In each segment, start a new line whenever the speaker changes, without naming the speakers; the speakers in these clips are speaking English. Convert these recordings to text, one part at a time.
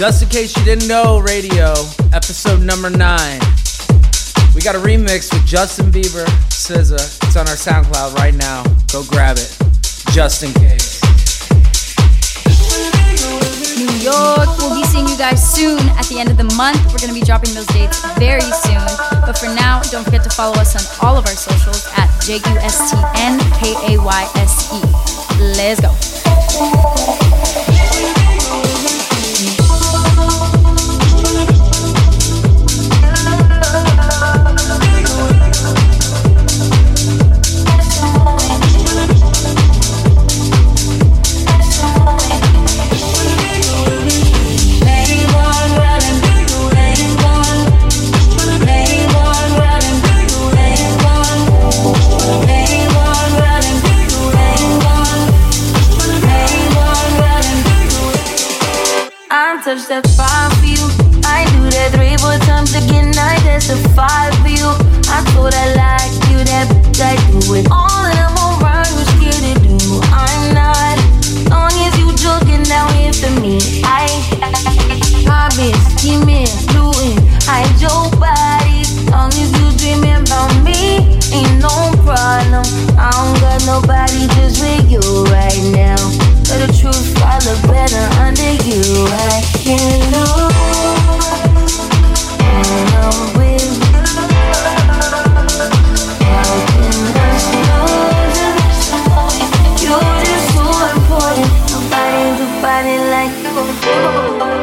Just in case you didn't know, radio, episode number nine. We got a remix with Justin Bieber, SZA. It's on our SoundCloud right now. Go grab it. Just in case.
New York. We'll be seeing you guys soon at the end of the month. We're going to be dropping those dates very soon. But for now, don't forget to follow us on all of our socials at J-U-S-T-N-K-A-Y-S-E. Let's go.
Touch that five for you. I do that three, four times again. I testify for you. I told I like you, that I do it. All that I'm around, you scared to do. I'm not. Long as you joking down here for me. I, been scheming, doing, I your body. Long as you dreaming about me, ain't no problem. I don't got nobody just with you right now. The truth, I look better under you. I can't lose when I'm with you. How can I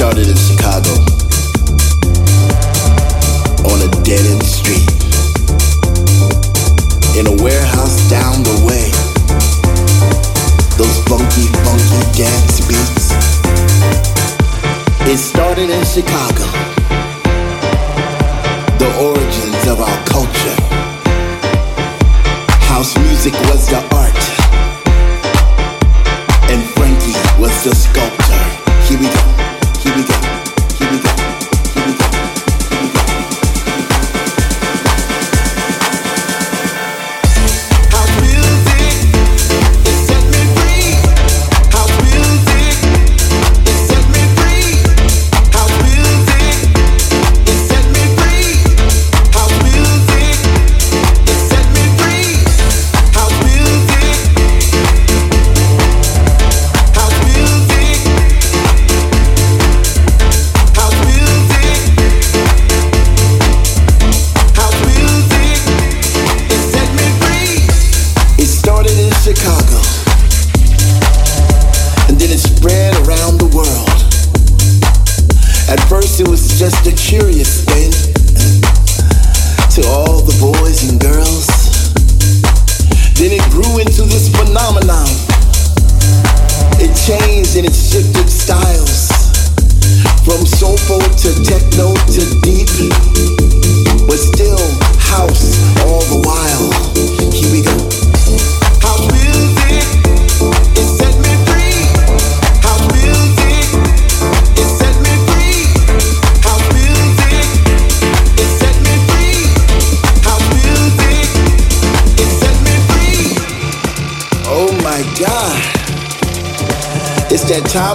started in Chicago on a dead end street in a warehouse down the way. Those funky, funky dance beats. It started in Chicago. The origins of our culture. House music was the art. And Frankie was the sculptor. Here we go. We go.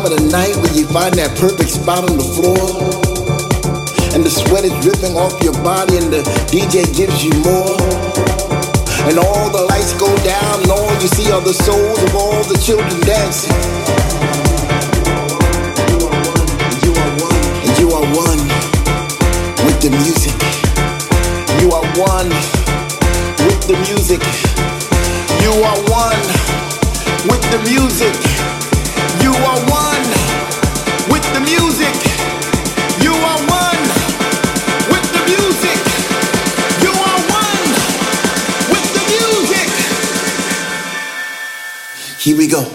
Of the night when you find that perfect spot on the floor. And the sweat is dripping off your body and the DJ gives you more. And all the lights go down and all you see are the souls of all the children dancing. You are one. And you are one with the music. You are one with the music. You are one with the music. You are one Here we go.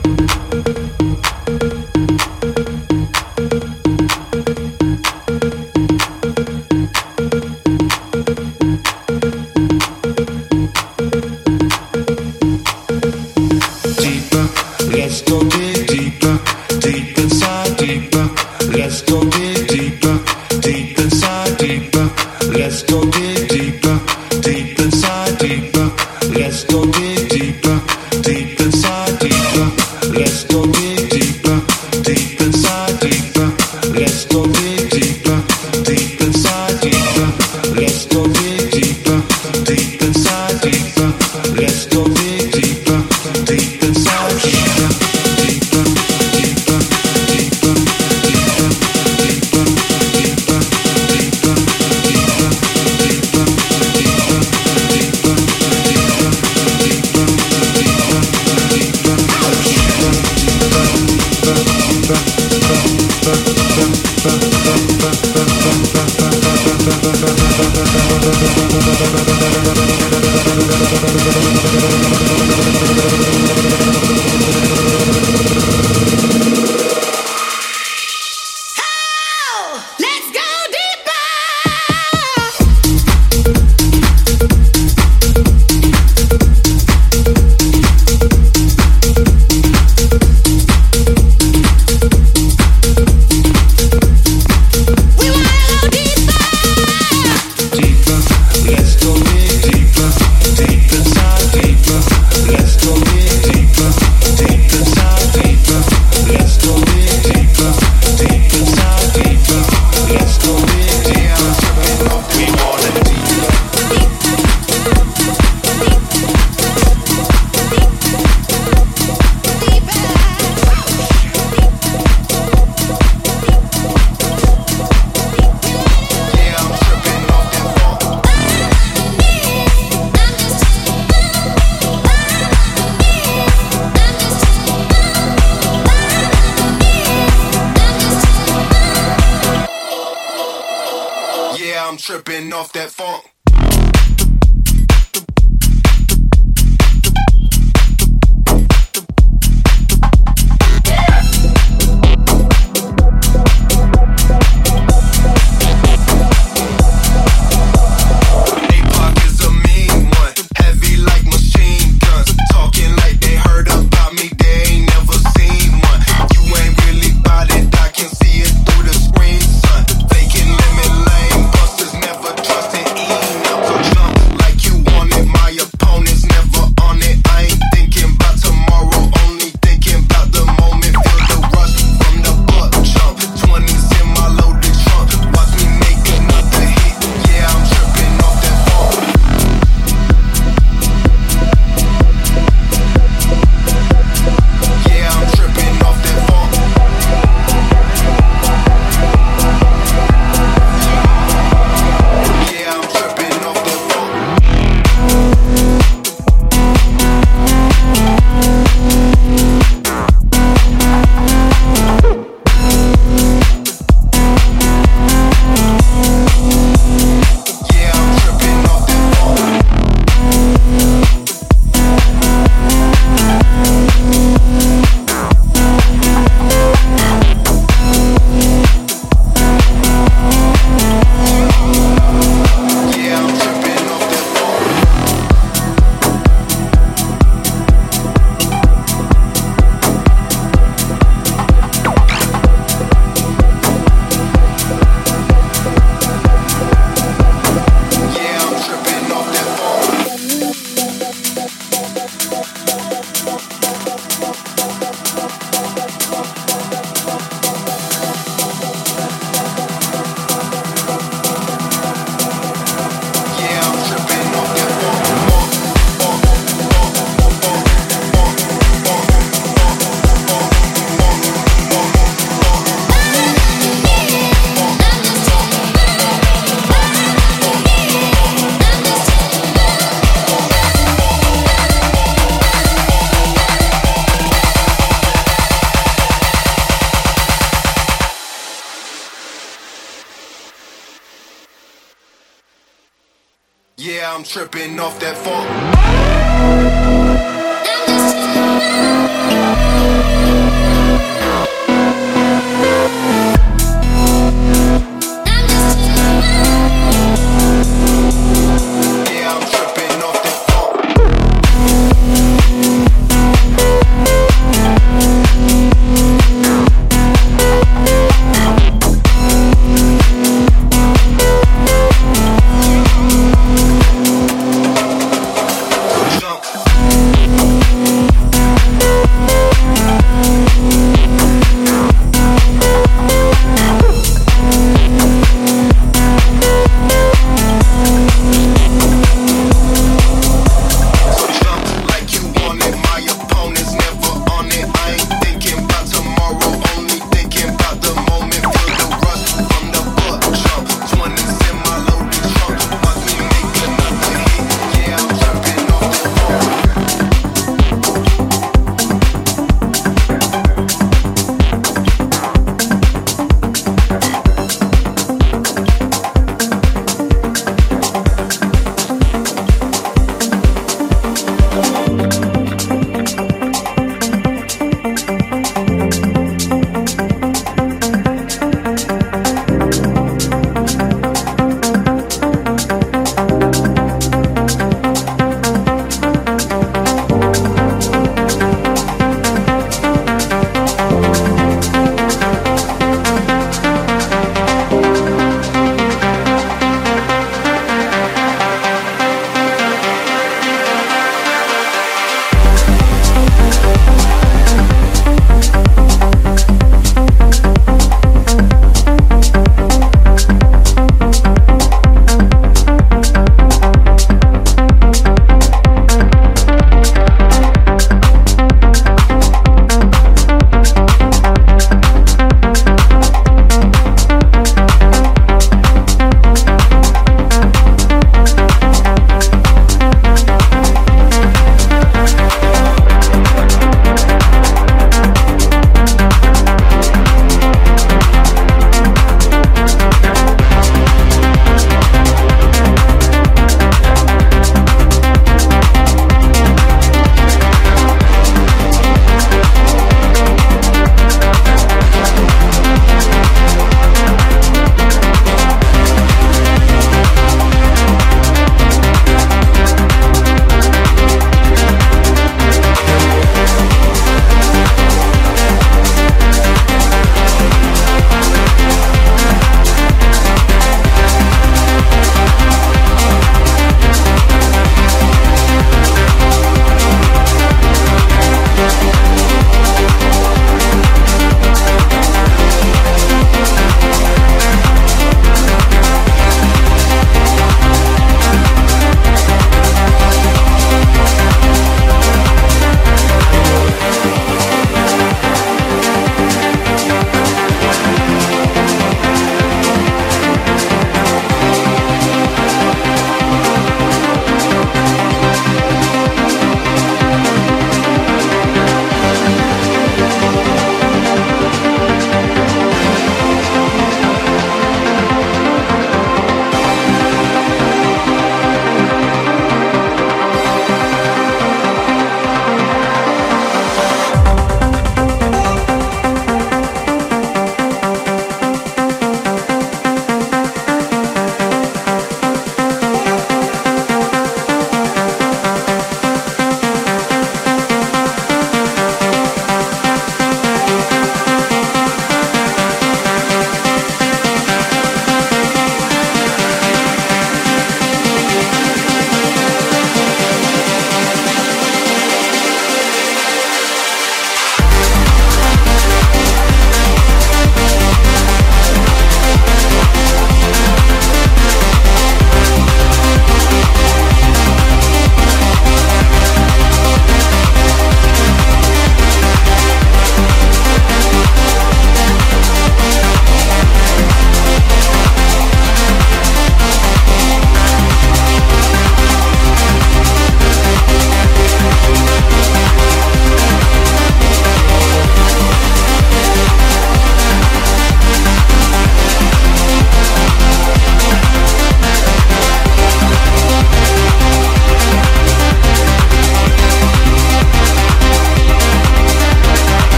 Off that funk.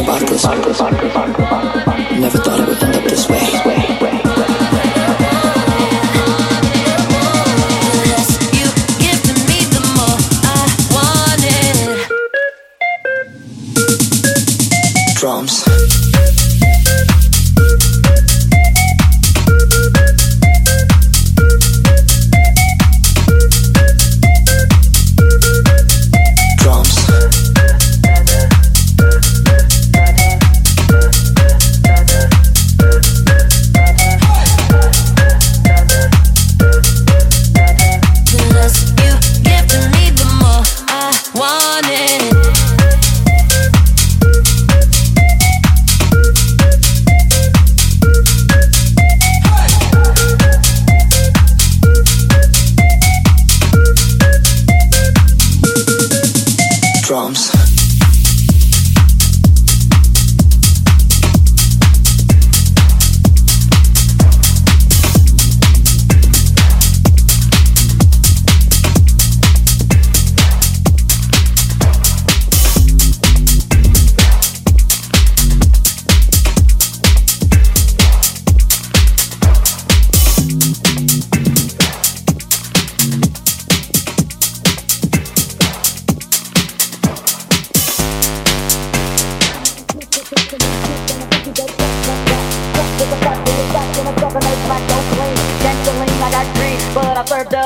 About this.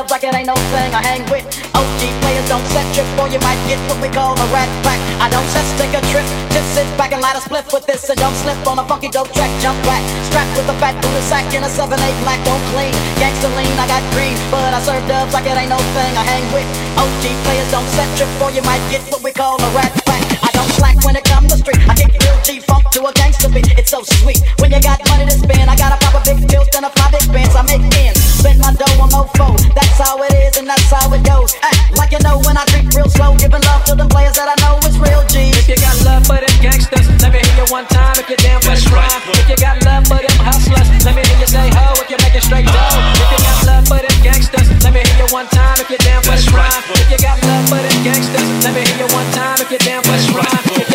Dubs like it ain't no thing. I hang with OG players, don't set trip or you might get what we call a rat pack. I don't just take a trip, just sit back and light a spliff with this and don't slip on a funky dope track. Jump back, strapped with a fat Buddha sack in a 7-8 black, don't clean. Gangsta lean, I got green, but I serve dubs like it ain't no thing. I hang with OG players, don't set trip or you might get what we call a rat pack. I don't slack when it comes to street. I kick G funk to a gangsta beat. It's so sweet. When you got money to spend, I got a pop a big tilt and a fly big bands. I make ends, spend my dough on mofo. That's how it is and that's how it goes. Act like you know when I drink real slow, giving love to the players that I know is real G.
If you got love for them gangsters, let me hear you one time if you're down for the crime. If you got love for them hustlers, let me hear you say ho if you're making straight dough. If you got love for them gangsters, let me hear you one time if you're down for the crime. If you got love for them gangsters, let me hear you one time if you're down for the crime.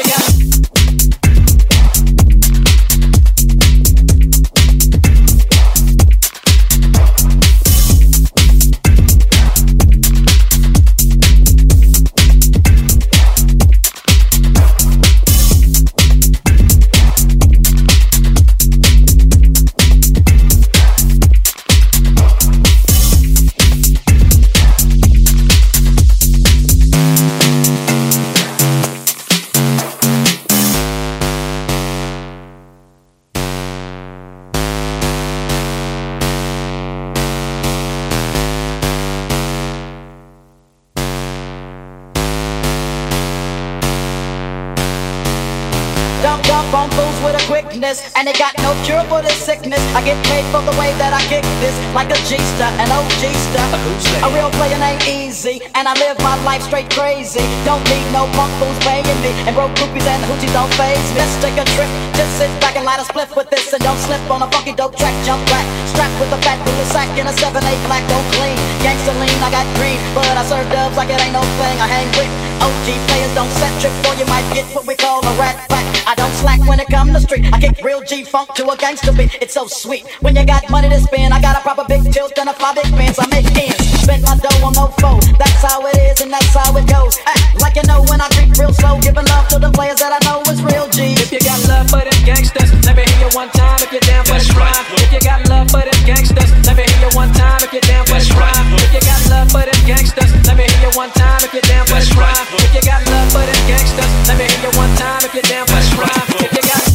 And they got no cure for this sickness. I get paid for the way that I kick this, like a G-star, an OG star. A real player ain't Easy, and I live my life straight crazy. Don't need no punk fools paying me, and broke groupies and hoochies don't faze me. Let's take a trip, just sit back and light a spliff with this, and don't slip on a funky dope track. Jump back, strapped with a fat bullet sack in a 7-8 black, don't clean. Gangsta lean, I got green, but I serve dubs like it ain't no thing. I hang with OG players, don't set trip, or you might get what we call a rat pack. I don't slack when it come to street. I kick real G funk to a gangster beat. It's so sweet. When you got money to spend, I got a proper big tilt and a five big bands. I make ends. Spend my dough on no foe. That's how it is and that's how it goes. Act like you know when I creep real slow, giving love to the players that I know is real G.
If you got love for them gangsters, let me hear you one time if you're down for the rhyme. If you got love for them gangsters, let me hear you one time if you're down for the rhyme. If you got love for them gangsters, let me hear you one time if you're down for the rhyme. If you got love for them gangsters, let me hear you one time if you're down for the rhyme. If you got